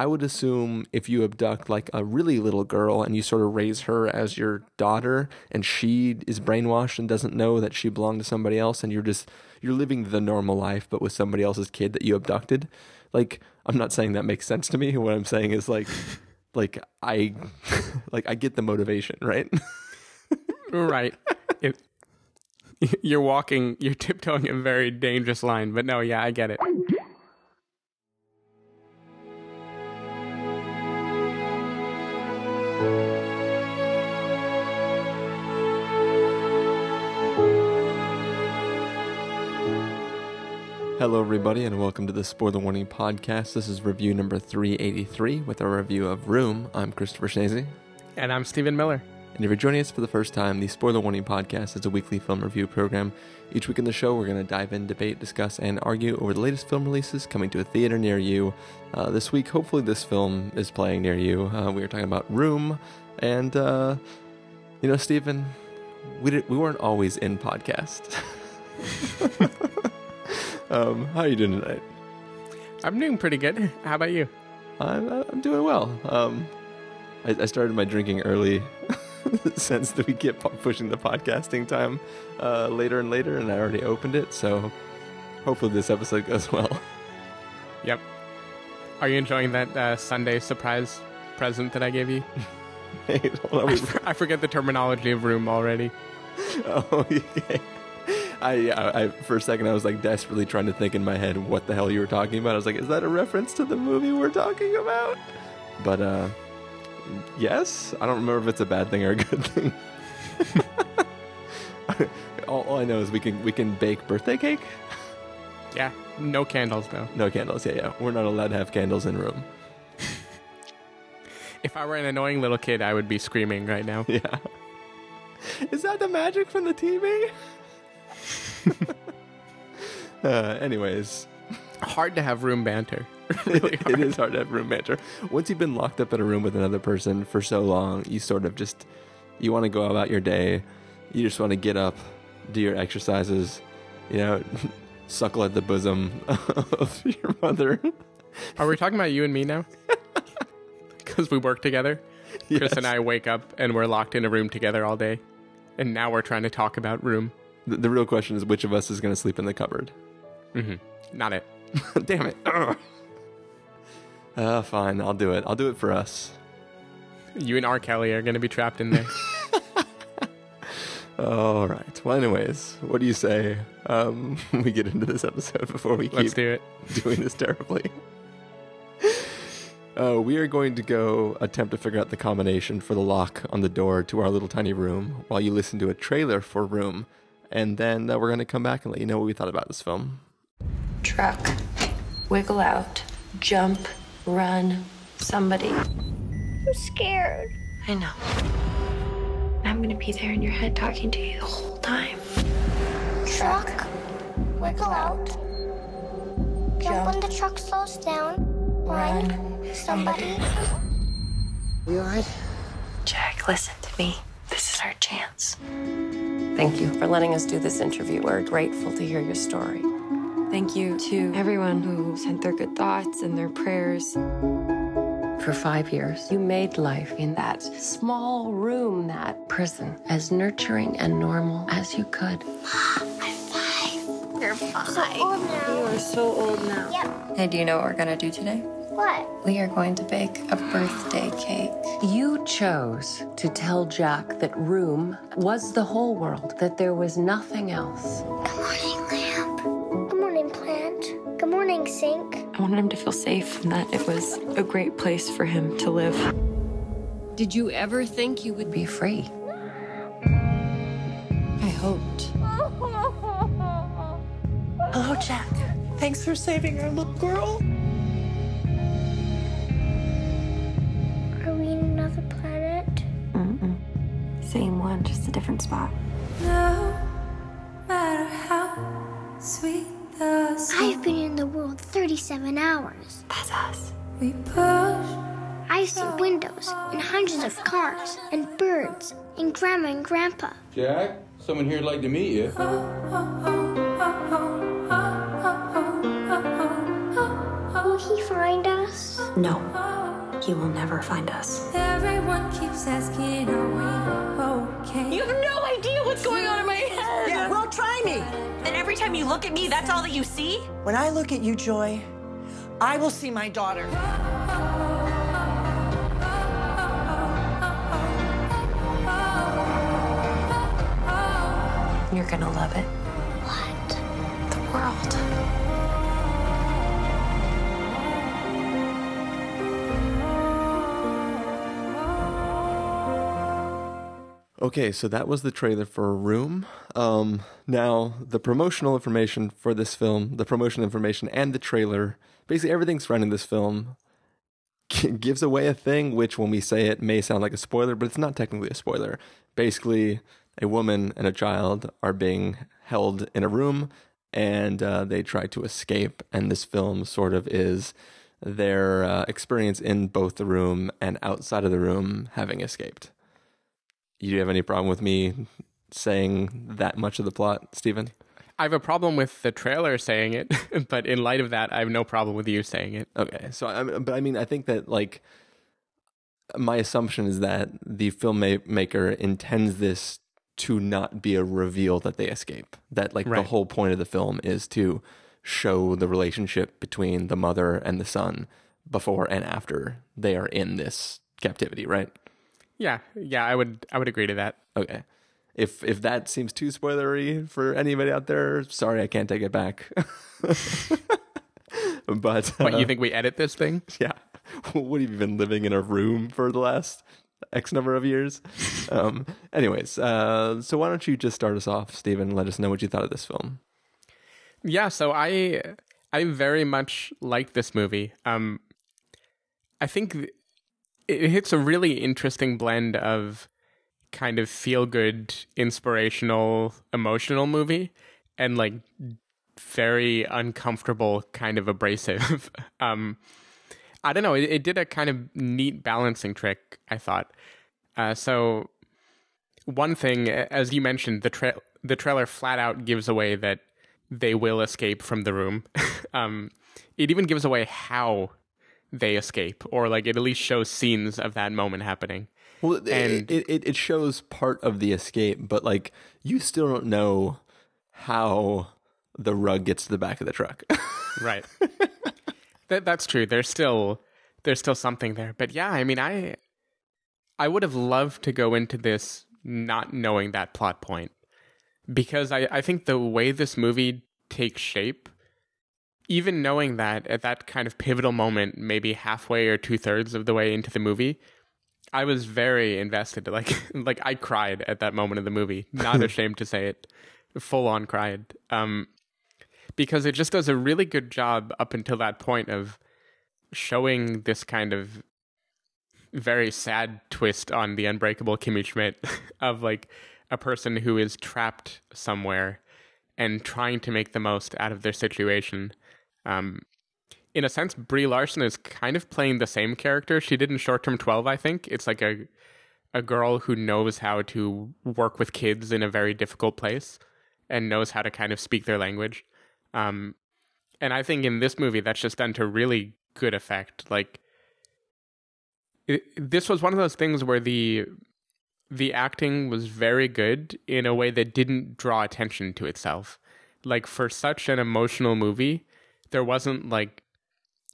I would assume if you abduct like a really little girl and you sort of raise her as your daughter and she is brainwashed and doesn't know that she belonged to somebody else and you're just you're living the normal life but with somebody else's kid that you abducted. Like I'm not saying that makes sense to me. What I'm saying is like like I like I get the motivation, right? right. You're walking, you're tiptoeing a very dangerous line, but no, yeah, I get it. Hello, everybody, and welcome to the Spoiler Warning Podcast. This is review number 383 with our review of Room. I'm Christopher Schnese. And I'm Stephen Miller. And if you're joining us for the first time, the Spoiler Warning Podcast is a weekly film review program. Each week in the show, we're going to dive in, debate, discuss, and argue over the latest film releases coming to a theater near you. Uh, this week, hopefully, this film is playing near you. Uh, we are talking about Room, and, uh, you know, Stephen, we, did, we weren't always in podcast. Um, how are you doing tonight? I'm doing pretty good. How about you? I'm, I'm doing well. Um, I, I started my drinking early since we get pushing the podcasting time uh, later and later, and I already opened it, so hopefully this episode goes well. Yep. Are you enjoying that uh, Sunday surprise present that I gave you? hey, I, for, I forget the terminology of room already. Oh, yeah. I, I, for a second, I was like desperately trying to think in my head what the hell you were talking about. I was like, is that a reference to the movie we're talking about? But, uh, yes. I don't remember if it's a bad thing or a good thing. all, all, I know is we can we can bake birthday cake. Yeah, no candles though. No candles. Yeah, yeah. We're not allowed to have candles in room. if I were an annoying little kid, I would be screaming right now. Yeah. Is that the magic from the TV? uh, anyways, hard to have room banter. really it is hard to have room banter. Once you've been locked up in a room with another person for so long, you sort of just you want to go about your day. You just want to get up, do your exercises, you know, suckle at the bosom of your mother. Are we talking about you and me now? Because we work together. Yes. Chris and I wake up and we're locked in a room together all day, and now we're trying to talk about room. The, the real question is which of us is going to sleep in the cupboard? Mm-hmm. Not it. Damn it. Uh, fine, I'll do it. I'll do it for us. You and R. Kelly are going to be trapped in there. All right. Well, anyways, what do you say um, we get into this episode before we Let's keep do it. doing this terribly? Uh, we are going to go attempt to figure out the combination for the lock on the door to our little tiny room while you listen to a trailer for Room and then uh, we're going to come back and let you know what we thought about this film. Truck, wiggle out, jump, run, somebody. I'm scared. I know. I'm going to be there in your head talking to you the whole time. Truck, wiggle out, jump, when the truck slows down, run, run somebody. You alright? Jack, listen to me. This is our chance. Thank you for letting us do this interview. We're grateful to hear your story. Thank you to everyone who sent their good thoughts and their prayers. For five years, you made life in that small room, that prison, as nurturing and normal as you could. Mom, I'm five. You're five. So old now. You are so old now. Yep. Hey, do you know what we're gonna do today? What? We are going to bake a birthday cake. You chose to tell Jack that room was the whole world, that there was nothing else. Good morning, lamp. Good morning, plant. Good morning, sink. I wanted him to feel safe and that it was a great place for him to live. Did you ever think you would be free? I hoped. Hello, Jack. Thanks for saving our little girl. Same one, just a different spot. No matter how sweet the I've been in the world 37 hours. That's us. We push. I see windows and hundreds of cars and birds and grandma and grandpa. Jack, someone here'd like to meet you. Will he find us? No. He will never find us. Everyone keeps asking, are we okay? You have no idea what's going on in my head. Yeah, well, try me. And every time you look at me, that's all that you see? When I look at you, Joy, I will see my daughter. You're gonna love it. Okay, so that was the trailer for Room. Um, now, the promotional information for this film, the promotional information and the trailer, basically everything surrounding this film gives away a thing which, when we say it, may sound like a spoiler, but it's not technically a spoiler. Basically, a woman and a child are being held in a room and uh, they try to escape, and this film sort of is their uh, experience in both the room and outside of the room having escaped you have any problem with me saying that much of the plot, Stephen? I have a problem with the trailer saying it, but in light of that, I have no problem with you saying it. Okay, so I, but I mean, I think that like my assumption is that the filmmaker intends this to not be a reveal that they escape. That like right. the whole point of the film is to show the relationship between the mother and the son before and after they are in this captivity, right? Yeah, yeah, I would I would agree to that. Okay. If if that seems too spoilery for anybody out there, sorry, I can't take it back. but what you uh, think we edit this thing? Yeah. What have you been living in a room for the last X number of years? um, anyways, uh, so why don't you just start us off, Stephen? Let us know what you thought of this film. Yeah, so I I very much like this movie. Um, I think it hits a really interesting blend of kind of feel good, inspirational, emotional movie and like very uncomfortable, kind of abrasive. um, I don't know. It, it, did a kind of neat balancing trick, I thought. Uh, so, one thing, as you mentioned, the tra- the trailer flat out gives away that they will escape from the room. um, it even gives away how they escape, or like it at least shows scenes of that moment happening. Well, and it, it, it shows part of the escape, but like you still don't know how the rug gets to the back of the truck. right. That that's true. There's still there's still something there. But yeah, I mean I I would have loved to go into this not knowing that plot point. Because I, I think the way this movie takes shape even knowing that at that kind of pivotal moment, maybe halfway or two thirds of the way into the movie, I was very invested. Like, like I cried at that moment of the movie. Not ashamed to say it, full on cried. Um, because it just does a really good job up until that point of showing this kind of very sad twist on the unbreakable Kimmy Schmidt of like a person who is trapped somewhere and trying to make the most out of their situation um, in a sense, Brie Larson is kind of playing the same character she did in Short Term 12, I think. It's like a a girl who knows how to work with kids in a very difficult place and knows how to kind of speak their language. Um, and I think in this movie, that's just done to really good effect. Like, it, this was one of those things where the the acting was very good in a way that didn't draw attention to itself. Like for such an emotional movie, there wasn't like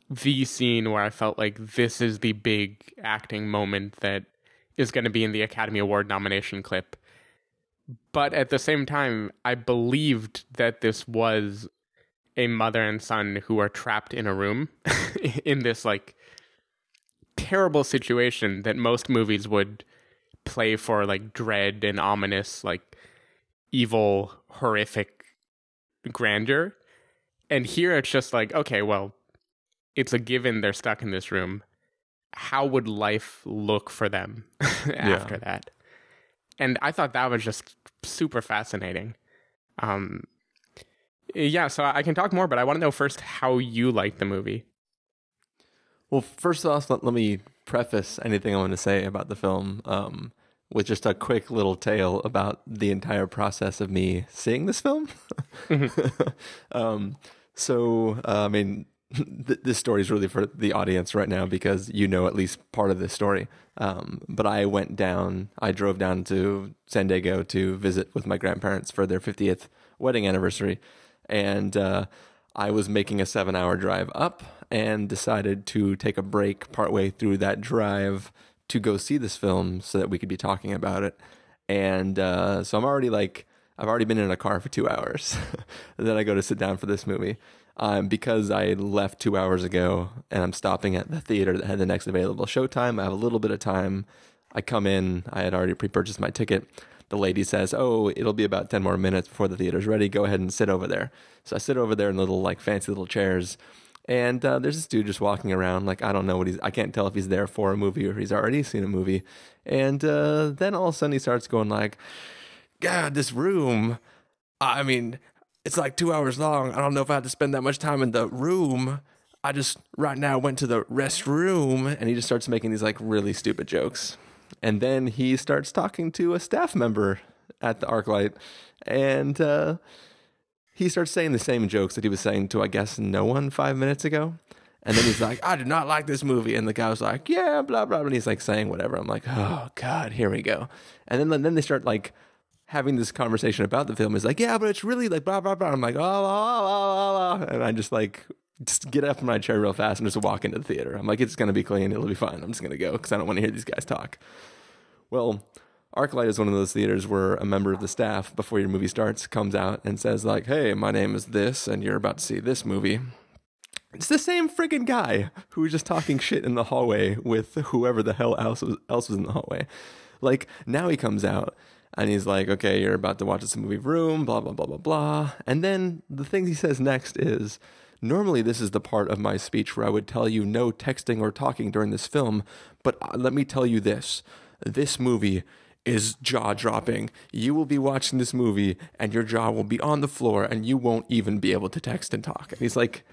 the scene where I felt like this is the big acting moment that is going to be in the Academy Award nomination clip. But at the same time, I believed that this was a mother and son who are trapped in a room in this like terrible situation that most movies would play for like dread and ominous, like evil, horrific grandeur. And here it's just like, okay, well, it's a given they're stuck in this room. How would life look for them after yeah. that? And I thought that was just super fascinating. Um, yeah, so I can talk more, but I want to know first how you like the movie. Well, first off, let, let me preface anything I want to say about the film um, with just a quick little tale about the entire process of me seeing this film. mm-hmm. um, so, uh, I mean, th- this story is really for the audience right now because you know at least part of this story. Um, but I went down, I drove down to San Diego to visit with my grandparents for their 50th wedding anniversary. And uh, I was making a seven hour drive up and decided to take a break partway through that drive to go see this film so that we could be talking about it. And uh, so I'm already like, I've already been in a car for two hours. then I go to sit down for this movie. Um, because I left two hours ago and I'm stopping at the theater that had the next available showtime. I have a little bit of time. I come in, I had already pre purchased my ticket. The lady says, Oh, it'll be about 10 more minutes before the theater's ready. Go ahead and sit over there. So I sit over there in little, like, fancy little chairs. And uh, there's this dude just walking around. Like, I don't know what he's, I can't tell if he's there for a movie or he's already seen a movie. And uh, then all of a sudden he starts going, like, God, this room. I mean, it's like two hours long. I don't know if I had to spend that much time in the room. I just right now went to the restroom and he just starts making these like really stupid jokes. And then he starts talking to a staff member at the ArcLight and uh, he starts saying the same jokes that he was saying to, I guess, no one five minutes ago. And then he's like, I do not like this movie. And the guy was like, yeah, blah, blah. And he's like saying whatever. I'm like, oh, God, here we go. And then, then they start like having this conversation about the film is like, yeah, but it's really like blah blah blah. I'm like, oh, blah, blah, blah, and I just like just get up from my chair real fast and just walk into the theater. I'm like, it's gonna be clean, it'll be fine. I'm just gonna go because I don't want to hear these guys talk. Well, ArcLight is one of those theaters where a member of the staff, before your movie starts, comes out and says like, "Hey, my name is this, and you're about to see this movie." It's the same friggin' guy who was just talking shit in the hallway with whoever the hell else was, else was in the hallway. Like now he comes out and he's like, okay, you're about to watch this movie Room, blah, blah, blah, blah, blah. And then the thing he says next is, normally this is the part of my speech where I would tell you no texting or talking during this film, but uh, let me tell you this this movie is jaw dropping. You will be watching this movie and your jaw will be on the floor and you won't even be able to text and talk. And he's like,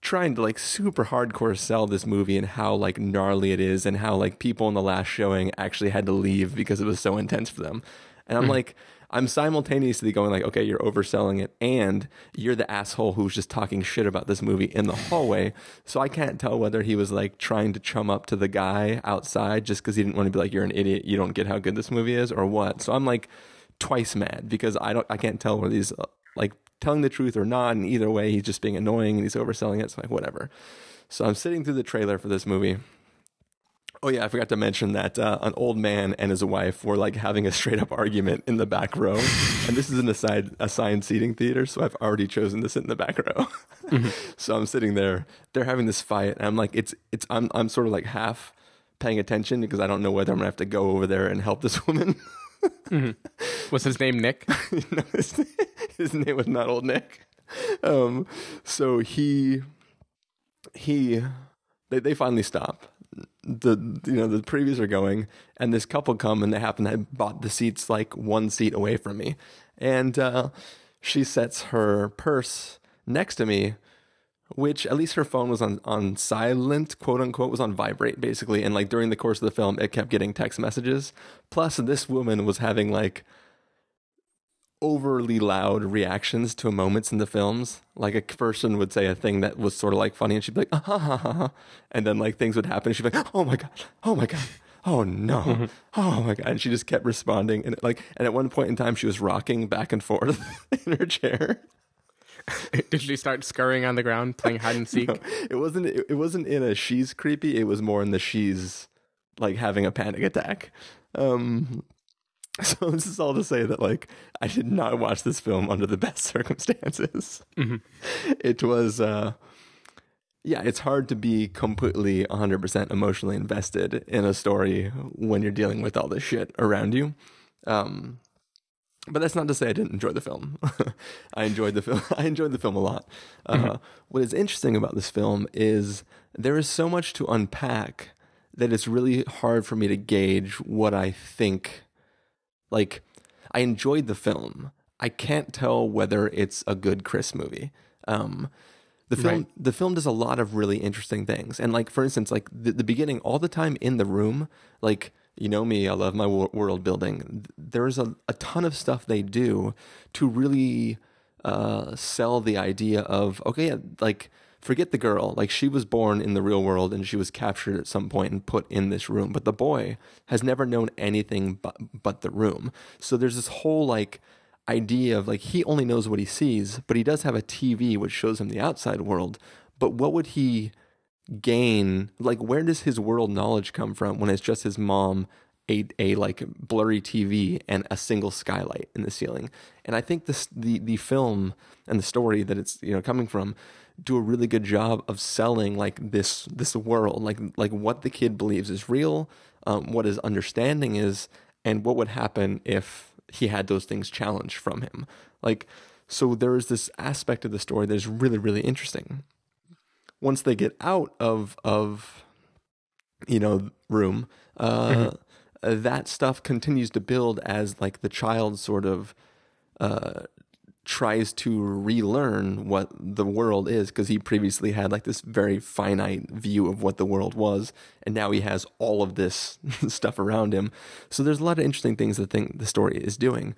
trying to like super hardcore sell this movie and how like gnarly it is and how like people in the last showing actually had to leave because it was so intense for them. And I'm mm-hmm. like, I'm simultaneously going like, okay, you're overselling it, and you're the asshole who's just talking shit about this movie in the hallway. So I can't tell whether he was like trying to chum up to the guy outside just because he didn't want to be like, you're an idiot, you don't get how good this movie is, or what. So I'm like twice mad because I don't, I can't tell whether he's like telling the truth or not. And either way, he's just being annoying and he's overselling it. So like, whatever. So I'm sitting through the trailer for this movie Oh yeah, I forgot to mention that uh, an old man and his wife were like having a straight up argument in the back row, and this is an aside assigned seating theater, so I've already chosen to sit in the back row. mm-hmm. So I'm sitting there, they're having this fight, and I'm like, it's it's I'm I'm sort of like half paying attention because I don't know whether I'm gonna have to go over there and help this woman. mm-hmm. Was his name Nick? no, his, his, name was not old Nick. Um, so he he they they finally stop the you know the previews are going and this couple come and they happen to have bought the seats like one seat away from me. And uh, she sets her purse next to me which at least her phone was on on silent quote unquote was on vibrate basically. And like during the course of the film it kept getting text messages. Plus this woman was having like overly loud reactions to moments in the films. Like a person would say a thing that was sort of like funny, and she'd be like, ah, ha, ha, ha, and then like things would happen. and she'd be like, oh my god, oh my god, oh no, mm-hmm. oh my god, and she just kept responding. And like, and at one point in time, she was rocking back and forth in her chair. Did she start scurrying on the ground, playing hide and seek? No, it wasn't. It, it wasn't in a she's creepy. It was more in the she's like having a panic attack. Um, So this is all to say that like I did not watch this film under the best circumstances. Mm-hmm. It was uh yeah, it's hard to be completely 100% emotionally invested in a story when you're dealing with all this shit around you. Um but that's not to say I didn't enjoy the film. I enjoyed the film. I enjoyed the film a lot. Uh, mm-hmm. What is interesting about this film is there is so much to unpack that it's really hard for me to gauge what I think like, I enjoyed the film. I can't tell whether it's a good Chris movie. Um, the film right. the film does a lot of really interesting things, and like for instance, like the, the beginning, all the time in the room, like you know me, I love my world building. There's a, a ton of stuff they do to really uh, sell the idea of okay, like forget the girl. Like she was born in the real world and she was captured at some point and put in this room. But the boy has never known anything but but the room. So there's this whole like idea of like he only knows what he sees, but he does have a TV which shows him the outside world. But what would he gain? Like where does his world knowledge come from when it's just his mom a, a like blurry TV and a single skylight in the ceiling. And I think this the the film and the story that it's you know coming from do a really good job of selling like this this world like like what the kid believes is real, um, what his understanding is, and what would happen if he had those things challenged from him. Like so there is this aspect of the story that is really really interesting. Once they get out of of you know room. Uh, mm-hmm that stuff continues to build as like the child sort of uh, tries to relearn what the world is because he previously had like this very finite view of what the world was and now he has all of this stuff around him. So there's a lot of interesting things that think the story is doing.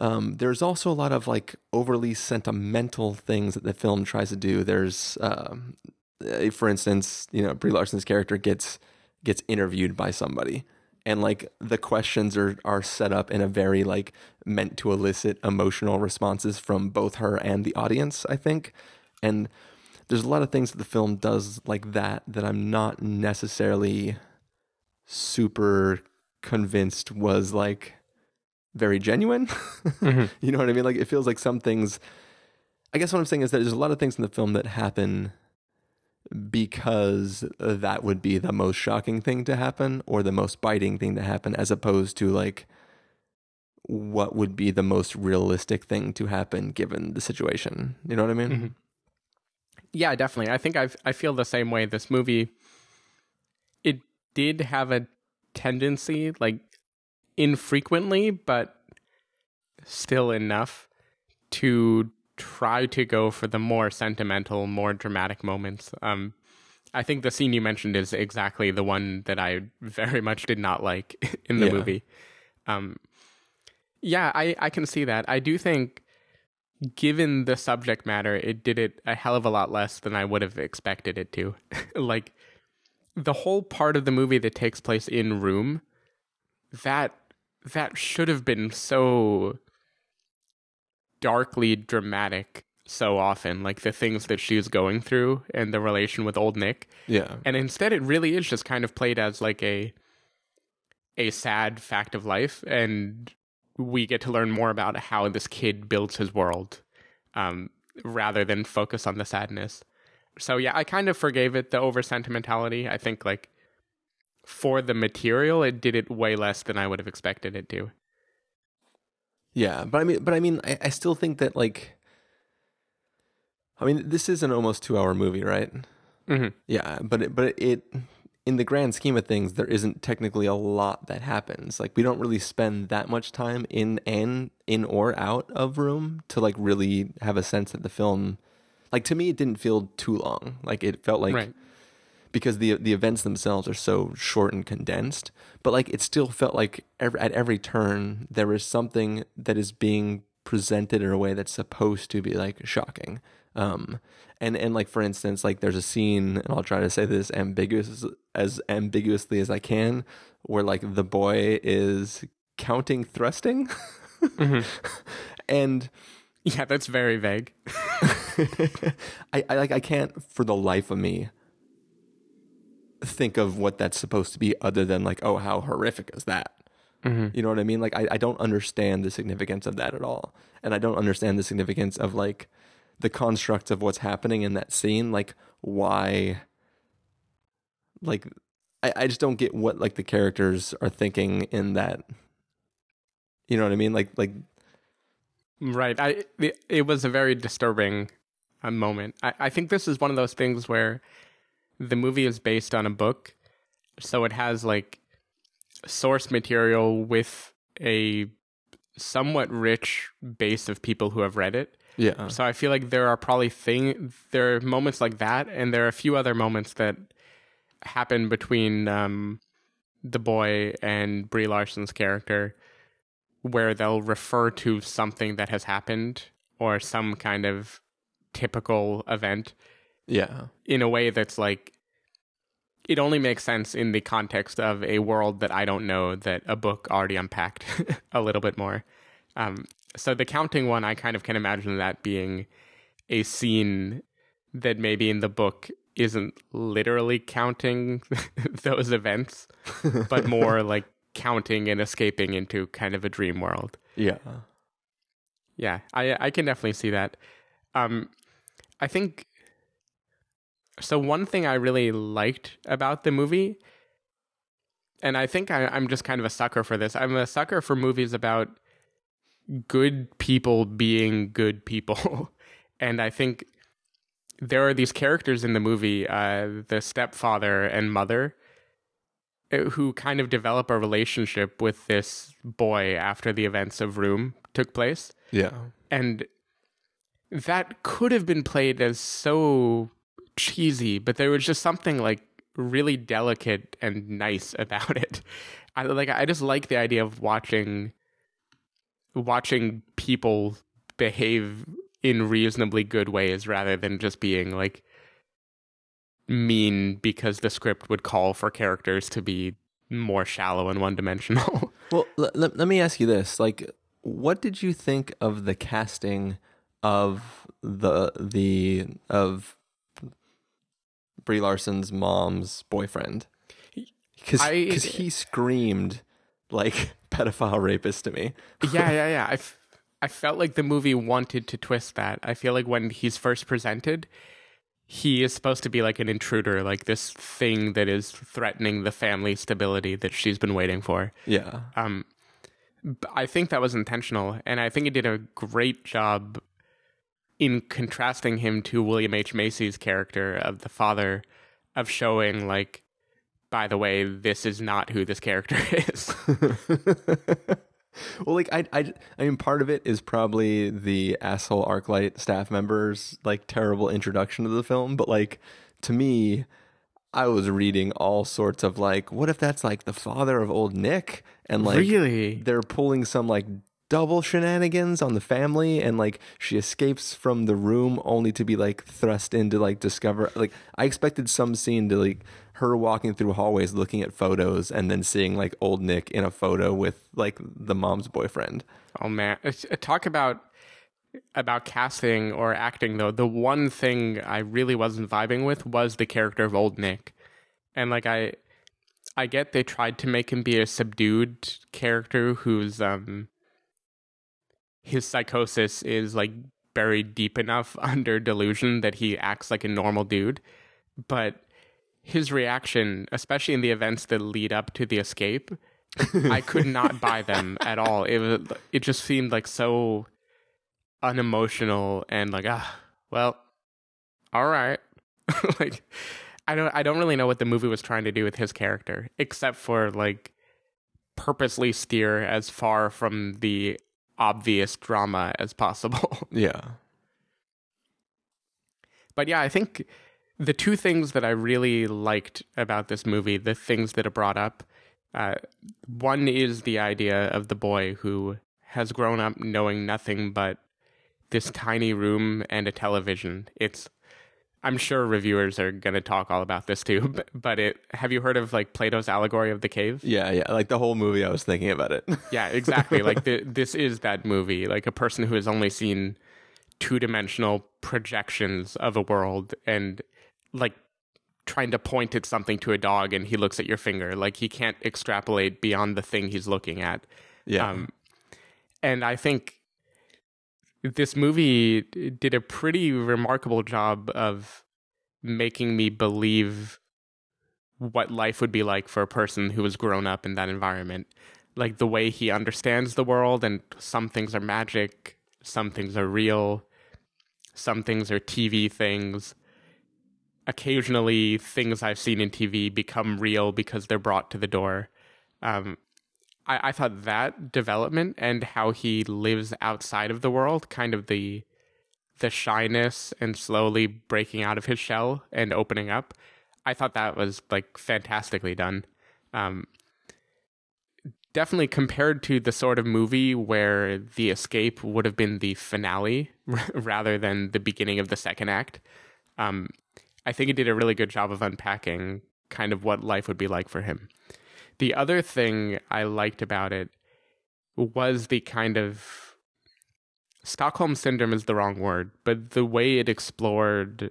Um, there's also a lot of like overly sentimental things that the film tries to do. There's uh, for instance you know brie larson's character gets gets interviewed by somebody and like the questions are are set up in a very like meant to elicit emotional responses from both her and the audience i think. And there's a lot of things that the film does like that that i'm not necessarily super convinced was like very genuine. Mm-hmm. you know what i mean? Like it feels like some things i guess what i'm saying is that there's a lot of things in the film that happen because that would be the most shocking thing to happen or the most biting thing to happen as opposed to like what would be the most realistic thing to happen given the situation. You know what i mean? Mm-hmm. yeah definitely. I think i i feel the same way. This movie it did have a tendency like infrequently but still enough to try to go for the more sentimental, more dramatic moments. Um, I think the scene you mentioned is exactly the one that I very much did not like in the yeah. movie. Um, yeah, I, I can see that. I do think, given the subject matter, it did it a hell of a lot less than I would have expected it to. like, the whole part of the movie that takes place in room, that that should have been so darkly dramatic so often, like the things that she's going through and the relation with old Nick. Yeah. And instead it really is just kind of played as like a a sad fact of life and we get to learn more about how this kid builds his world um, rather than focus on the sadness. So yeah, I kind of forgave it the over sentimentality. I think like for the material, it did it way less than I would have expected it to. Yeah, but I mean, but I mean, I, I still think that like, I mean, this is an almost two-hour movie, right? Mm-hmm. Yeah, but it, but it, in the grand scheme of things, there isn't technically a lot that happens. Like, we don't really spend that much time in and in or out of room to like really have a sense that the film, like to me, it didn't feel too long. Like it felt like. Right because the the events themselves are so short and condensed. But like it still felt like every, at every turn there is something that is being presented in a way that's supposed to be like shocking. Um, and and like for instance, like there's a scene, and I'll try to say this ambiguous as ambiguously as I can, where like the boy is counting thrusting, mm-hmm. and yeah, that's very vague. I, I like I can't for the life of me think of what that's supposed to be other than like, oh, how horrific is that? Mm-hmm. You know what I mean? Like, I, I don't understand the significance of that at all. And I don't understand the significance of like the construct of what's happening in that scene. Like, why, like, I, I just don't get what like the characters are thinking in that. You know what I mean? Like, like, right. I, it, it was a very disturbing uh, moment. I, I think this is one of those things where the movie is based on a book, so it has like source material with a somewhat rich base of people who have read it. Yeah. So I feel like there are probably thing there are moments like that, and there are a few other moments that happen between um, the boy and Brie Larson's character, where they'll refer to something that has happened or some kind of typical event Yeah. in a way that's like it only makes sense in the context of a world that I don't know that a book already unpacked a little bit more. Um, so the counting one, I kind of can imagine that being a scene that maybe in the book isn't literally counting those events, but more like counting and escaping into kind of a dream world. Yeah. Yeah, I I can definitely see that. Um, I think so. One thing I really liked about the movie, and I think I, I'm just kind of a sucker for this. I'm a sucker for movies about good people being good people, and I think there are these characters in the movie, uh, the stepfather and mother, uh, who kind of develop a relationship with this boy after the events of Room took place. Yeah. And that could have been played as so cheesy, but there was just something like really delicate and nice about it. I like I just like the idea of watching watching people behave in reasonably good ways rather than just being like mean because the script would call for characters to be more shallow and one dimensional. well, l- l- let me ask you this: like, what did you think of the casting of the the of Brie Larson's mom's boyfriend? Because because he screamed like pedophile rapist to me. yeah, yeah, yeah. I, f- I felt like the movie wanted to twist that. I feel like when he's first presented, he is supposed to be like an intruder, like this thing that is threatening the family stability that she's been waiting for. Yeah. Um, I think that was intentional, and I think it did a great job in contrasting him to William H. Macy's character of the father, of showing like, by the way, this is not who this character is. well, like I, I, I mean, part of it is probably the asshole ArcLight staff members like terrible introduction to the film, but like to me, I was reading all sorts of like, what if that's like the father of old Nick, and like really? they're pulling some like double shenanigans on the family and like she escapes from the room only to be like thrust into like discover like I expected some scene to like her walking through hallways looking at photos and then seeing like old Nick in a photo with like the mom's boyfriend. Oh man, talk about about casting or acting though. The one thing I really wasn't vibing with was the character of old Nick. And like I I get they tried to make him be a subdued character who's um his psychosis is like buried deep enough under delusion that he acts like a normal dude. But his reaction, especially in the events that lead up to the escape, I could not buy them at all. It was it just seemed like so unemotional and like ah well all right like I don't I don't really know what the movie was trying to do with his character except for like purposely steer as far from the obvious drama as possible. Yeah. But yeah, I think the two things that I really liked about this movie, the things that it brought up, uh, one is the idea of the boy who has grown up knowing nothing but this tiny room and a television. It's I'm sure reviewers are going to talk all about this too, but, but it have you heard of like Plato's allegory of the cave? Yeah, yeah, like the whole movie I was thinking about it. yeah, exactly. like the, this is that movie, like a person who has only seen two-dimensional projections of a world and like trying to point at something to a dog and he looks at your finger like he can't extrapolate beyond the thing he's looking at. Yeah. Um, and I think this movie did a pretty remarkable job of making me believe what life would be like for a person who has grown up in that environment. Like the way he understands the world, and some things are magic, some things are real, some things are TV things. Occasionally, things I've seen in TV become real because they're brought to the door. Um, I, I thought that development and how he lives outside of the world, kind of the the shyness and slowly breaking out of his shell and opening up, I thought that was like fantastically done. Um, definitely compared to the sort of movie where the escape would have been the finale rather than the beginning of the second act. Um, I think it did a really good job of unpacking kind of what life would be like for him. The other thing I liked about it was the kind of Stockholm syndrome is the wrong word, but the way it explored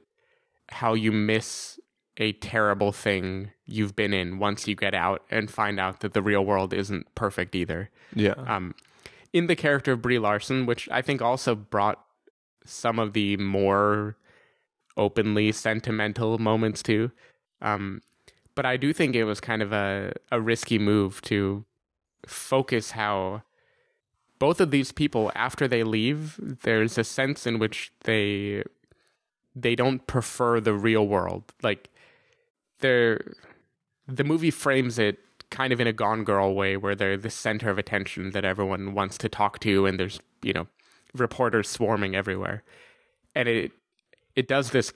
how you miss a terrible thing you've been in once you get out and find out that the real world isn't perfect either. Yeah. Um, in the character of Brie Larson, which I think also brought some of the more openly sentimental moments too. Um, but I do think it was kind of a, a risky move to focus how both of these people, after they leave, there's a sense in which they they don't prefer the real world. Like they're the movie frames it kind of in a Gone Girl way, where they're the center of attention that everyone wants to talk to, and there's you know reporters swarming everywhere, and it it does this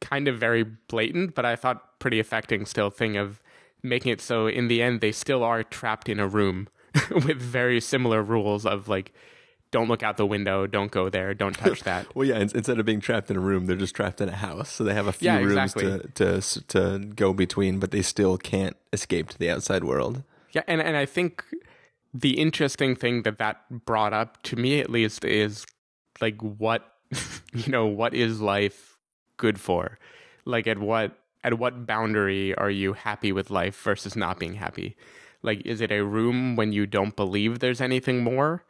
kind of very blatant, but I thought pretty affecting still thing of making it so in the end they still are trapped in a room with very similar rules of like don't look out the window, don't go there, don't touch that. well, yeah. Instead of being trapped in a room, they're just trapped in a house. So they have a few Yeah, rooms exactly. to, to to go between, but they still can't escape to the outside world. Yeah, and and I think the interesting thing that that brought up to me at least is like what you know what is life good for? Like at what at what boundary are you happy with life versus not being happy? Like is it a room when you don't believe there's anything more?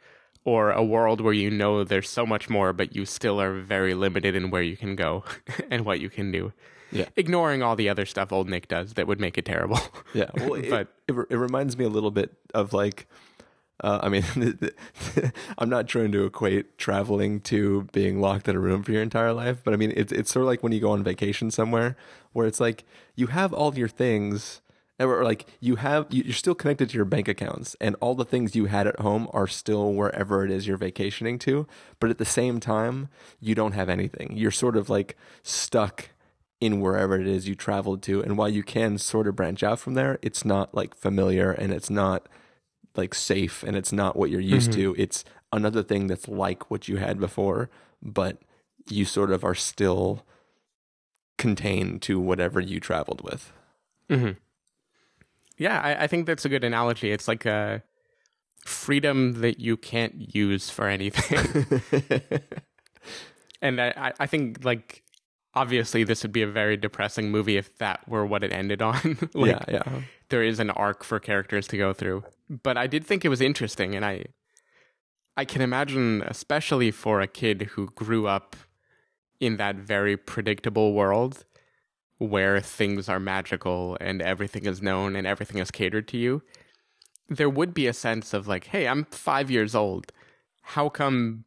Or a world where you know there's so much more, but you still are very limited in where you can go and what you can do. Yeah. Ignoring all the other stuff old Nick does that would make it terrible. Yeah, well, it, But- it, it reminds me a little bit of like, uh, I mean, I'm not trying to equate traveling to being locked in a room for your entire life, but I mean, it's it's sort of like when you go on vacation somewhere, where it's like you have all your things, or like you have you- you're still connected to your bank accounts, and all the things you had at home are still wherever it is you're vacationing to, but at the same time, you don't have anything. You're sort of like stuck in wherever it is you traveled to. And while you can sort of branch out from there, it's not like familiar and it's not like safe and it's not what you're used to. It's another thing that's like what you had before, but you sort of are still contained to whatever you traveled with. hmm Yeah, I, I think that's a good analogy. It's like a freedom that you can't use for anything. and I- I think, like, obviously, this would be a very depressing movie if that were what it ended on. like, yeah, yeah. there is an arc for characters to go through. But I did think it was interesting, and I, I can imagine, especially for a kid who grew up in that very predictable world where things are magical and everything is known and everything is catered to you, there would be a sense of like, hey, I'm five years old. How come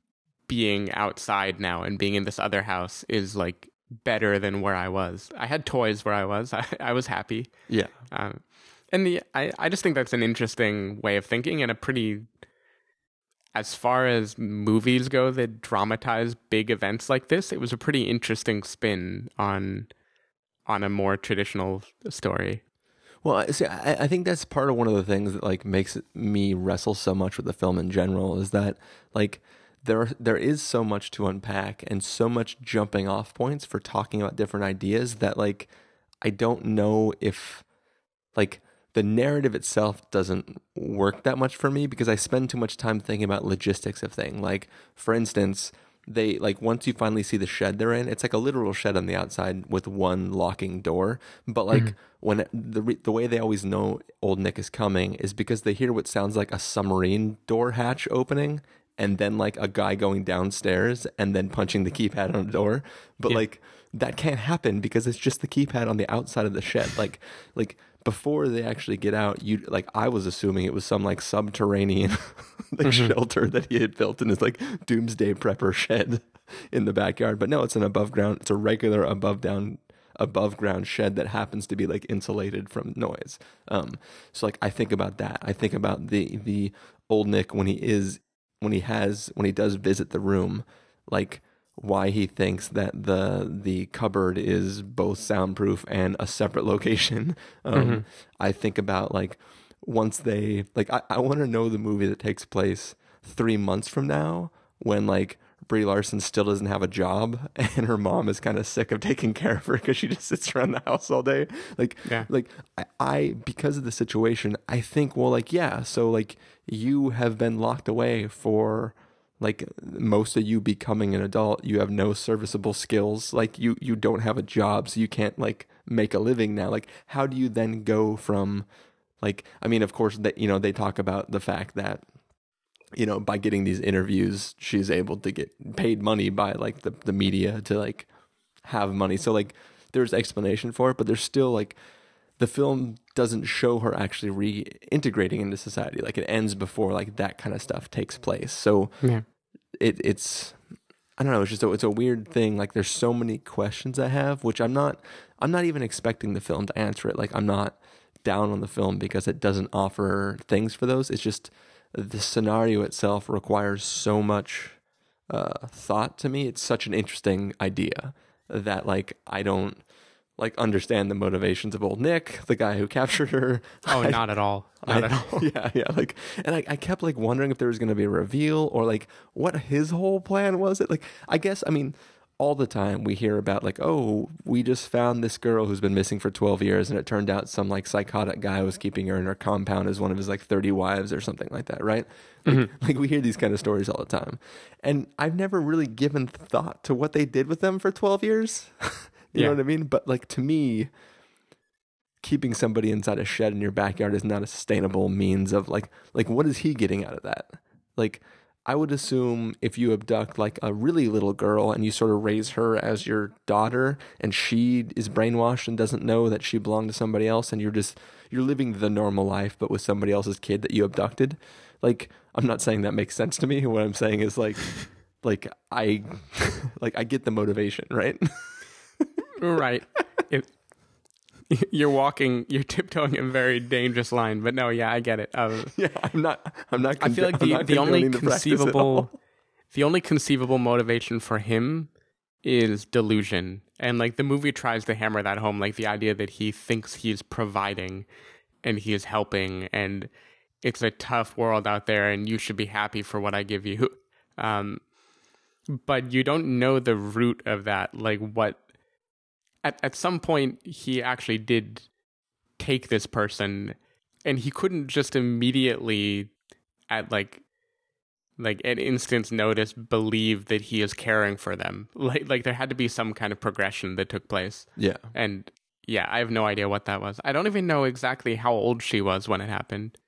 being outside now and being in this other house is like better than where I was? I had toys where I was. I, I was happy. Yeah. Um, and the I, I just think that's an interesting way of thinking and a pretty as far as movies go that dramatize big events like this, it was a pretty interesting spin on on a more traditional story. Well, I- see, I, I think that's part of one of the things that like makes me wrestle so much with the film in general is that like there there is so much to unpack and so much jumping off points for talking about different ideas that like I don't know if like the narrative itself doesn't work that much for me because I spend too much time thinking about logistics of thing. Like for instance, they like once you finally see the shed they're in, it's like a literal shed on the outside with one locking door. But like mm-hmm. when it, the re- the way they always know old Nick is coming is because they hear what sounds like a submarine door hatch opening and then like a guy going downstairs and then punching the keypad on the door. But like that can't happen because it's just the keypad on the outside of the shed. Like like before they actually get out, you like I was assuming it was some like subterranean like shelter that he had built in his like doomsday prepper shed in the backyard. But no, it's an above ground. It's a regular above down above ground shed that happens to be like insulated from noise. Um, so like I think about that. I think about the the old Nick when he is when he has when he does visit the room, like why he thinks that the the cupboard is both soundproof and a separate location. Um, I think about like once they like I, I want to know the movie that takes place three months from now when like Brie Larson still doesn't have a job, and her mom is kind of sick of taking care of her because she just sits around the house all day. Like, Yeah. like I, I because of the situation, I think, well, like, yeah, so like you have been locked away for like most of you becoming an adult you have no serviceable skills like you you don't have a job so you can't like make a living now like how do you then go from like i mean of course that you know they talk about the fact that you know by getting these interviews she's able to get paid money by like the, the media to like have money so like there's explanation for it but there's still like the film doesn't show her actually reintegrating into society like it ends before like that kind of stuff takes place so Yeah. it it's I don't know, it's just a, it's a weird thing. Like there's so many questions I have, which I'm not I'm not even expecting the film to answer it. Like I'm not down on the film because it doesn't offer things for those. It's just the scenario itself requires so much uh, thought to me. It's such an interesting idea that like I don't like understand the motivations of old Nick, the guy who captured her. Oh, I- not at all. Not I- at all. Yeah, yeah. Like, and I, I kept like wondering if there was going to be a reveal or like what his whole plan was. It like, I guess, I mean, all the time we hear about like, oh, we just found this girl who's been missing for 12 years, and it turned out some like psychotic guy was keeping her in her compound as one of his like 30 wives or something like that, right? Like, mm-hmm. like we hear these kind of stories all the time, and I've never really given thought to what they did with them for 12 years. you Yeah. know what I mean? But like to me, keeping somebody inside a shed in your backyard is not a sustainable means of like like what is he getting out of that like i would assume if you abduct like a really little girl and you sort of raise her as your daughter and she is brainwashed and doesn't know that she belonged to somebody else and you're just you're living the normal life but with somebody else's kid that you abducted like i'm not saying that makes sense to me what i'm saying is like like i like i get the motivation right right. You're walking, you're tiptoeing a very dangerous line, but no, yeah, I get it. Um, yeah i'm not i'm not I feel like the, the only the practice at all. conceivable, the only conceivable motivation for him is delusion, and like the movie tries to hammer that home, like the idea that he thinks he's providing and he is helping, and it's a tough world out there, and you should be happy for what I give you. Um, but you don't know the root of that, like what. At at some point, he actually did take this person, and he couldn't just immediately, at like, like at instant's notice, believe that he is caring for them. Like like there had to be some kind of progression that took place, yeah and yeah, I have no idea what that was. I don't even know exactly how old she was when it happened.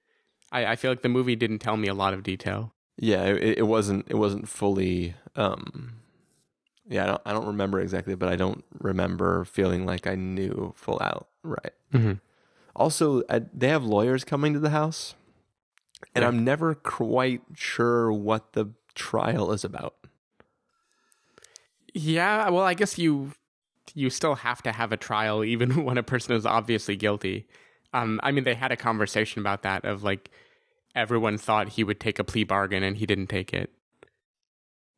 I, I feel like the movie didn't tell me a lot of detail. Yeah, it, it wasn't it wasn't fully um yeah, I don't I don't remember exactly, but I don't remember feeling like I knew full out right. Mhm. Also, I, they have lawyers coming to the house, and Yeah. I'm never quite sure what the trial is about. Yeah, well, I guess you you still have to have a trial even when a person is obviously guilty. Um, I mean, they had a conversation about that of like everyone thought he would take a plea bargain and he didn't take it.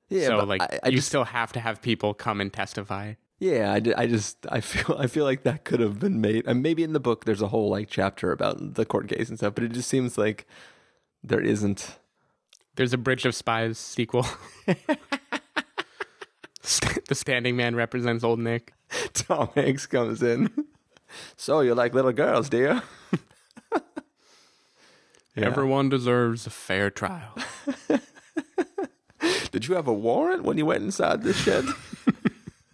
Yeah, so but like I, I you just still have to have people come and testify. yeah, I, I just I feel I feel like that could have been made. And maybe in the book there's a whole like chapter about the court case and stuff, but it just seems like there isn't. There's a Bridge of Spies sequel. The Standing Man represents Old Nick. Tom Hanks comes in. So you like little girls, do you? Yeah. Everyone deserves a fair trial. Did you have a warrant when you went inside this shed?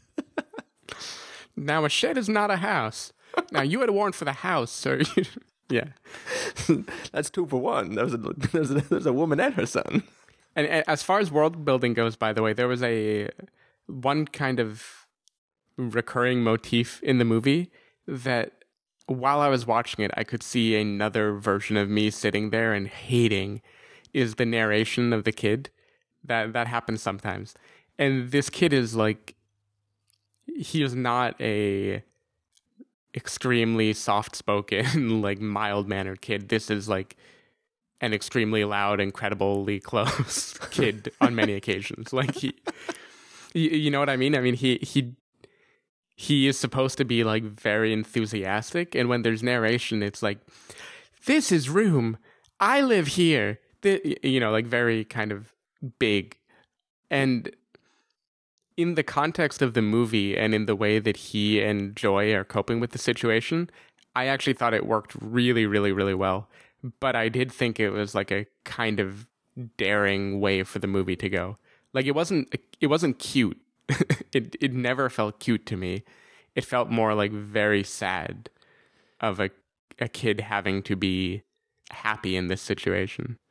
now a shed is not a house. Now you had a warrant for the house, sir. yeah. That's two for one. There's a there's a, there's a woman and her son. And, and as far as world building goes, by the way, there was a one kind of recurring motif in the movie that while I was watching it, I could see another version of me sitting there and hating is the narration of the kid. That that happens sometimes. And this kid is like he is not a extremely soft spoken, like mild mannered kid. This is like an extremely loud, incredibly close kid on many occasions. Like he, you, know what I mean? I mean he he he is supposed to be like very enthusiastic, and when there's narration, it's like, "This is room. I live here." Th- you know, like very kind of big, and in the context of the movie and in the way that he and Joy are coping with the situation, I actually thought it worked really, really, really well. But I did think it was like a kind of daring way for the movie to go. Like it wasn't it wasn't cute. it it never felt cute to me. It felt more like very sad of a a kid having to be happy in this situation.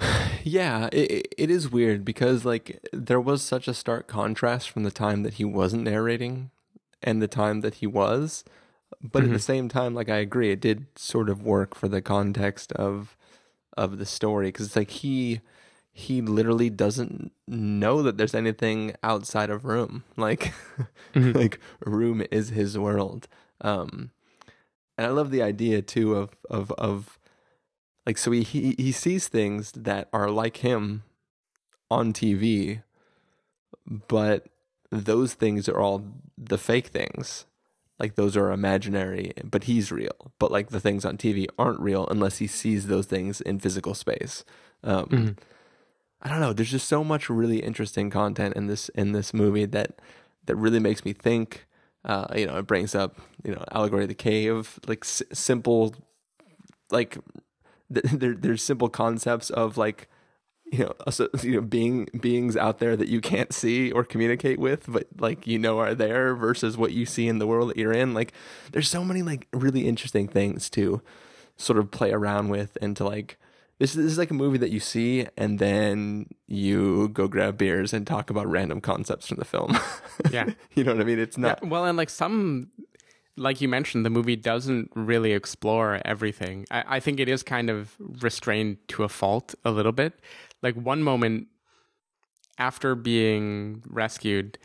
Yeah, it it is weird because like there was such a stark contrast from the time that he wasn't narrating and the time that he was. But mm-hmm. at the same time, like I agree, it did sort of work for the context of of the story because it's like he he literally doesn't know that there's anything outside of room. Like mm-hmm. like room is his world. Um and I love the idea too of of of like so he he, he sees things that are like him on TV, but those things are all the fake things. Like those are imaginary, but he's real. But like the things on TV aren't real unless he sees those things in physical space. Um, mm-hmm. I don't know. There's just so much really interesting content in this in this movie that that really makes me think. Uh, you know, it brings up you know allegory of the cave, like s- simple, like there, there's simple concepts of like you know, you know, being beings out there that you can't see or communicate with, but like you know are there versus what you see in the world that you're in. Like, there's so many like really interesting things to sort of play around with and to like. This, this is like a movie that you see and then you go grab beers and talk about random concepts from the film. Yeah, you know what I mean. It's not yeah, well, and like some like you mentioned, the movie doesn't really explore everything. I, I, think it is kind of restrained to a fault a little bit. Like one moment after being rescued,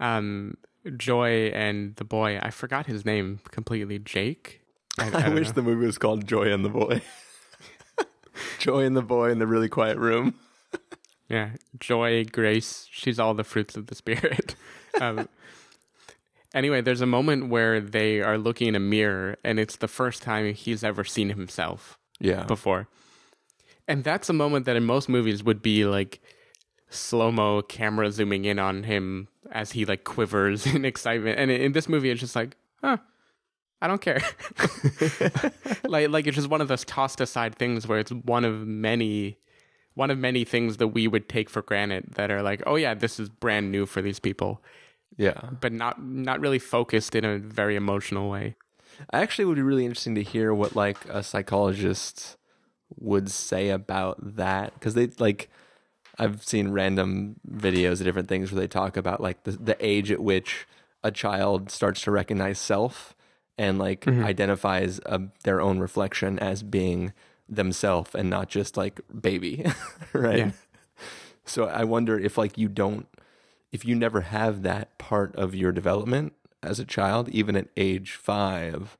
um, Joy and the boy, I forgot his name completely, Jake. I, I, I wish know. the movie was called Joy and the Boy. Joy and the boy in the really quiet room. yeah, Joy, Grace, she's all the fruits of the spirit. Um, Anyway, there's a moment where they are looking in a mirror, and it's the first time he's ever seen himself. Yeah. Before, and that's a moment that in most movies would be like slow mo camera zooming in on him as he like quivers in excitement. And in this movie, it's just like, huh, I don't care. like like it's just one of those tossed aside things where it's one of many one of many things that we would take for granted that are like, oh yeah, this is brand new for these people. Yeah. But not not really focused in a very emotional way. I actually would be really interesting to hear what like a psychologist would say about that because they like I've seen random videos of different things where they talk about like the the age at which a child starts to recognize self and like mm-hmm. identifies a, their own reflection as being themselves and not just like baby, right? Yeah. So I wonder if like you don't if you never have that part of your development as a child, even at age five,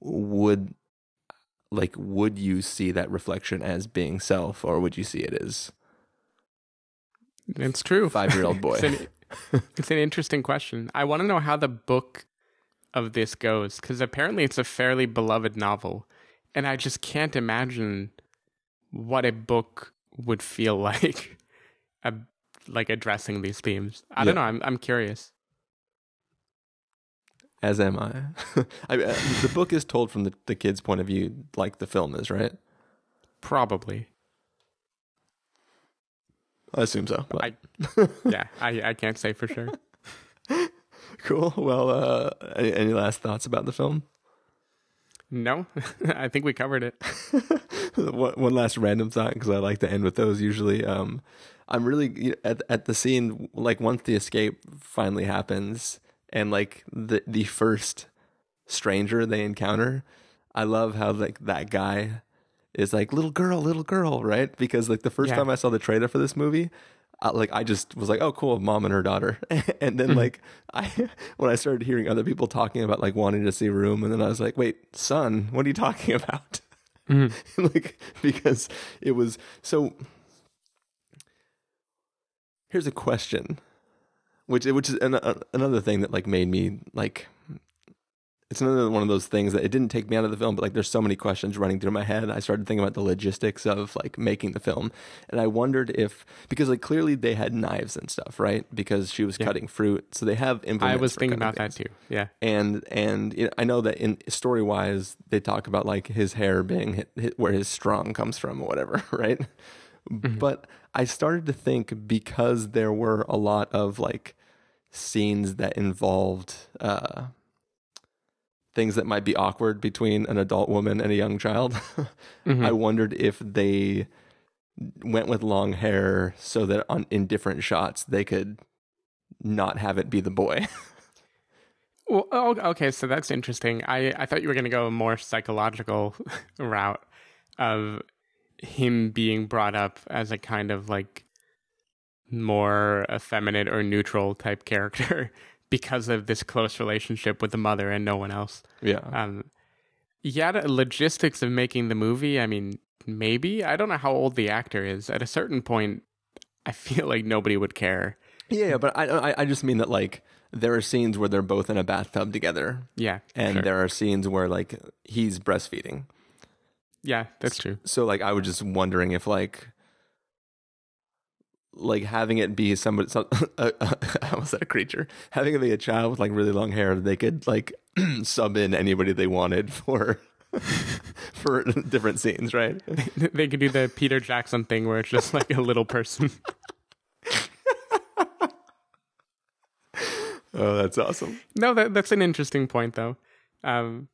would like would you see that reflection as being self or would you see it as it's true. five year old boy? It's, an, it's, an, interesting question. I want to know how the book of this goes because apparently it's a fairly beloved novel and i just can't imagine what a book would feel like a, like addressing these themes. I yeah. don't know. I'm I'm curious. As am I. I uh, the book is told from the, the kid's point of view, like the film is, right? Probably. I assume so. I, yeah, I I can't say for sure. cool. Well, uh, any, any last thoughts about the film? No, I think we covered it. one, one last random thought because I like to end with those usually. Um, I'm really at at the scene like once the escape finally happens and like the the first stranger they encounter. I love how like that guy is like little girl, little girl, right? Because like the first yeah. time I saw the trailer for this movie, I, like I just was like, oh, cool, mom and her daughter. and then mm-hmm. like I when I started hearing other people talking about like wanting to see Room, and then I was like, wait, son, what are you talking about? Mm-hmm. like because it was so. Here's a question, which which is an, uh, another thing that like made me like it's another one of those things that it didn't take me out of the film, but like there's so many questions running through my head. I started thinking about the logistics of like making the film, and I wondered if because like clearly they had knives and stuff, right? Because she was Yeah. cutting fruit, so they have implements. I was thinking about that too. Yeah. And and you know, I know that in story wise, they talk about like his hair being hit, hit where his strong comes from or whatever, right? But I started to think because there were a lot of like scenes that involved uh, things that might be awkward between an adult woman and a young child. Mm-hmm. I wondered if they went with long hair so that on in different shots they could not have it be the boy. Well, oh, okay, so that's interesting. I, I thought you were going to go a more psychological route of him being brought up as a kind of like more effeminate or neutral type character because of this close relationship with the mother and no one else. yeah. Um, yeah, the logistics of making the movie. I mean, maybe I don't know how old the actor is. At a certain point, I feel like nobody would care. Yeah, but I, I I just mean that like there are scenes where they're both in a bathtub together, Yeah, and sure. there are scenes where like he's breastfeeding. Yeah, that's true. So like I was just wondering if like like having it be somebody some, uh, I almost said a creature having it be a child with like really long hair they could like sub in anybody they wanted for for different scenes right they could do the Peter Jackson thing where it's just like a little person. oh that's awesome No, that that's an interesting point though. Um,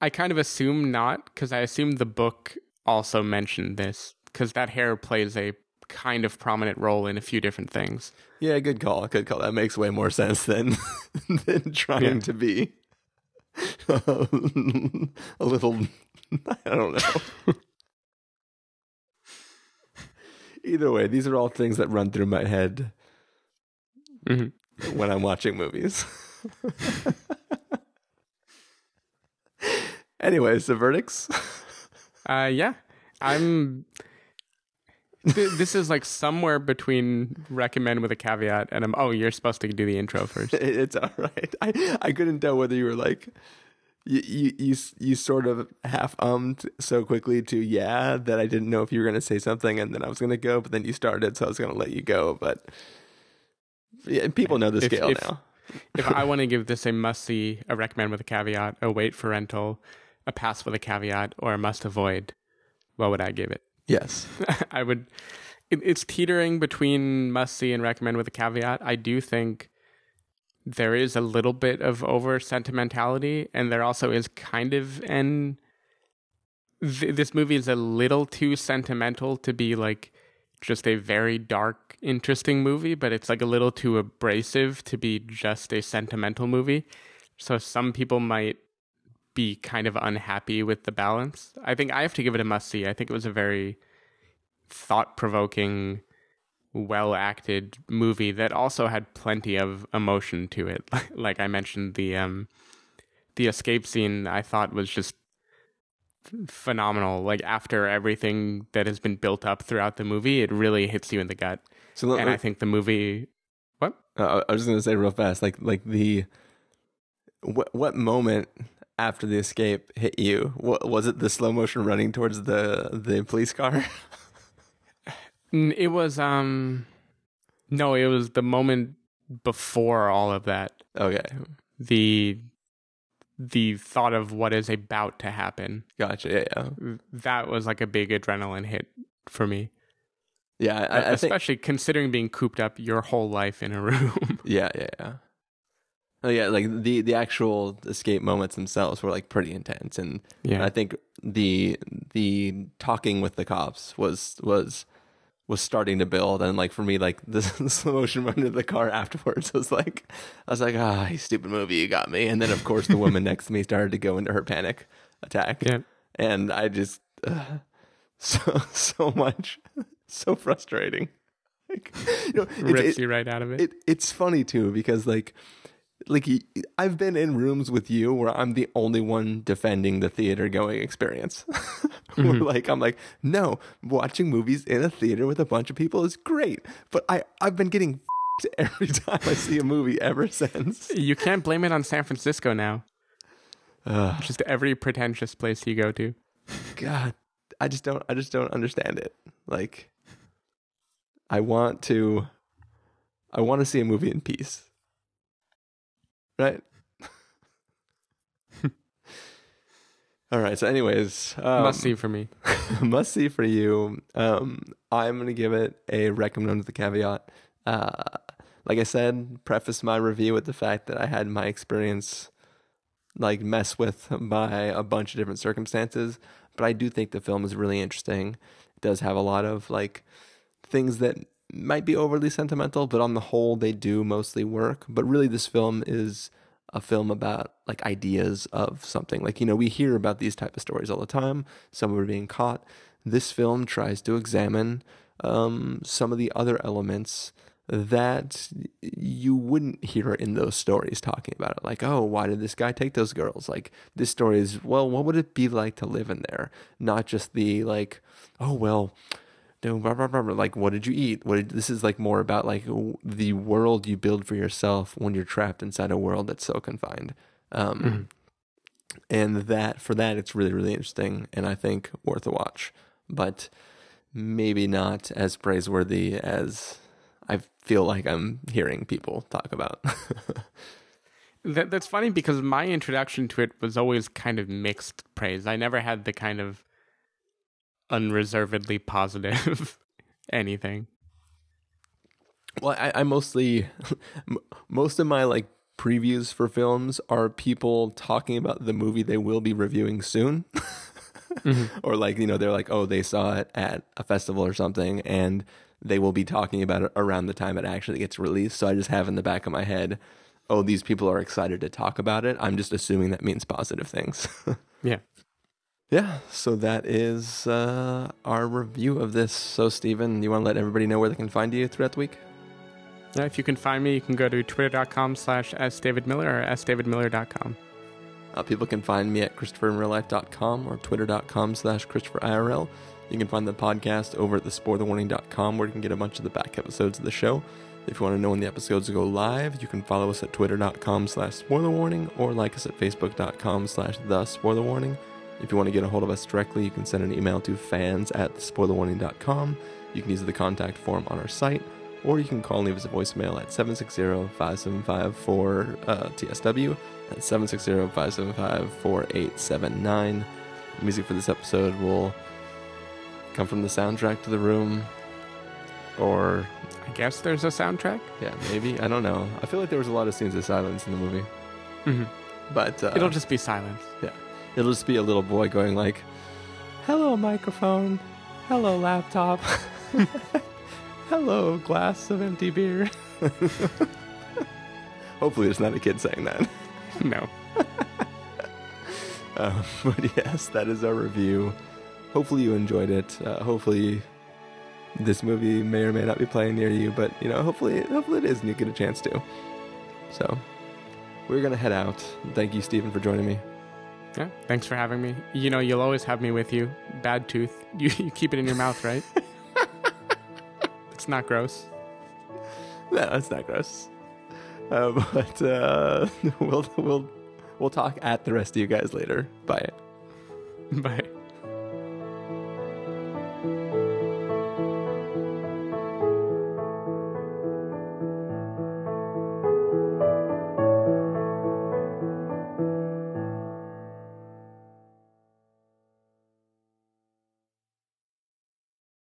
I kind of assume not because I assume the book also mentioned this because that hair plays a kind of prominent role in a few different things. yeah good call good call that makes way more sense than than trying Yeah. to be a little I don't know either way these are all things that run through my head Mhm. when I'm watching movies. Anyways, the verdicts. Uh, yeah, I'm. Th- this is like somewhere between recommend with a caveat and I'm. Oh, you're supposed to do the intro first. it's all right. I I couldn't tell whether you were like you you you, you sort of half ummed so quickly to yeah that I didn't know if you were going to say something and then I was going to go, but then you started, so I was going to let you go. But yeah, people know the If- scale if- now. if I want to give this a must see, a recommend with a caveat, a wait for rental, a pass with a caveat, or a must avoid, what would I give it? Yes. I would. It, it's teetering between must see and recommend with a caveat. I do think there is a little bit of over sentimentality, and there also is kind of an. Th- this movie is a little too sentimental to be like just a very dark, interesting movie, but it's like a little too abrasive to be just a sentimental movie. So some people might be kind of unhappy with the balance. I think I have to give it a must see. I think it was a very thought provoking, well acted movie that also had plenty of emotion to it. like I mentioned, the um the escape scene I thought was just phenomenal. Like after everything that has been built up throughout the movie, it really hits you in the gut. So And I think the movie what? Uh, I was just gonna say real fast, like like the what what moment after the escape hit you? What, was it the slow motion running towards the the police car? It was um no, it was the moment before all of that. okay, The the thought of what is about to happen. gotcha. Yeah, yeah, That was like a big adrenaline hit for me. yeah. I, I think Especially considering being cooped up your whole life in a room. yeah, yeah, yeah. Oh yeah, like the the actual escape moments themselves were like pretty intense, and Yeah. I think the the talking with the cops was was was starting to build, and like for me, like the, the slow motion run to the car afterwards was like I was like, ah, you stupid movie, you got me. And then of course the woman next to me started to go into her panic attack, Yeah. and I just uh, so so much, so frustrating. Like, you know, it- Rips it- you right out of it. it it's funny too because like like I've been in rooms with you where I'm the only one defending the theater going experience. where mm-hmm. like I'm like, no, watching movies in a theater with a bunch of people is great, but I I've been getting every time I see a movie ever since. you can't blame it on San Francisco now. Ugh. Just every pretentious place you go to. God, I just don't. I just don't understand it. Like, I want to. I want to see a movie in peace. Right. All right. So, anyways, um, Must see for me. must see for you. Um, I'm gonna give it a recommend with the caveat. Uh, like I said, preface my review with the fact that I had my experience like mess with by a bunch of different circumstances. But I do think the film is really interesting. It does have a lot of like things that might be overly sentimental, but on the whole, they do mostly work. But really, this film is a film about like ideas of something. Like, you know, we hear about these type of stories all the time. Some Someone being caught. This film tries to examine um, some of the other elements that you wouldn't hear in those stories talking about it. Like, oh, why did this guy take those girls? Like, this story is, well, what would it be like to live in there? Not just the like, oh, well, like what did you eat? What did, this is like more about like the world you build for yourself when you're trapped inside a world that's so confined. Um, mm-hmm. and that for that it's really really interesting and i think worth a watch. But maybe not as praiseworthy as i feel like i'm hearing people talk about. That, that's funny because my introduction to it was always kind of mixed praise. I never had the kind of unreservedly positive anything. Well, I, I mostly, most of my like previews for films are people talking about the movie they will be reviewing soon. mm-hmm. Or like, you know, they're like, oh, they saw it at a festival or something and they will be talking about it around the time it actually gets released. So I just have in the back of my head, oh, these people are excited to talk about it. I'm just assuming that means positive things. yeah yeah, so that is uh, our review of this. So, Stephen, you want to let everybody know where they can find you throughout the week? Yeah, if you can find me, you can go to twitter.com slash sdavidmiller or sdavidmiller.com. Uh, people can find me at christopherinreallife.com or twitter.com slash christopherirl. You can find the podcast over at thespoilerwarning.com where you can get a bunch of the back episodes of the show. If you want to know when the episodes go live, you can follow us at twitter.com slash spoilerwarning or like us at facebook.com slash the spoilerwarning. If you want to get a hold of us directly, you can send an email to fans at spoilerwarning.com. You can use the contact form on our site, or you can call and leave us a voicemail at 760-5754-TSW. That's 760-575-4879. The music for this episode will come from the soundtrack to the room, or... I guess there's a soundtrack? Yeah, maybe. I don't know. I feel like there was a lot of scenes of silence in the movie. Mm-hmm. But... Uh, It'll just be silence. Yeah. It'll just be a little boy going like, "Hello, microphone. Hello, laptop. Hello, glass of empty beer." Hopefully, it's not a kid saying that. No. um, but yes, that is our review. Hopefully, you enjoyed it. Uh, hopefully, this movie may or may not be playing near you, but you know, hopefully, hopefully it is, and you get a chance to. So, we're gonna head out. Thank you, Stephen, for joining me. Yeah, thanks for having me. You know, you'll always have me with you. Bad tooth. You, you keep it in your mouth, right? it's not gross. No, it's not gross. Uh, but uh, we'll we'll we'll talk at the rest of you guys later. Bye. Bye.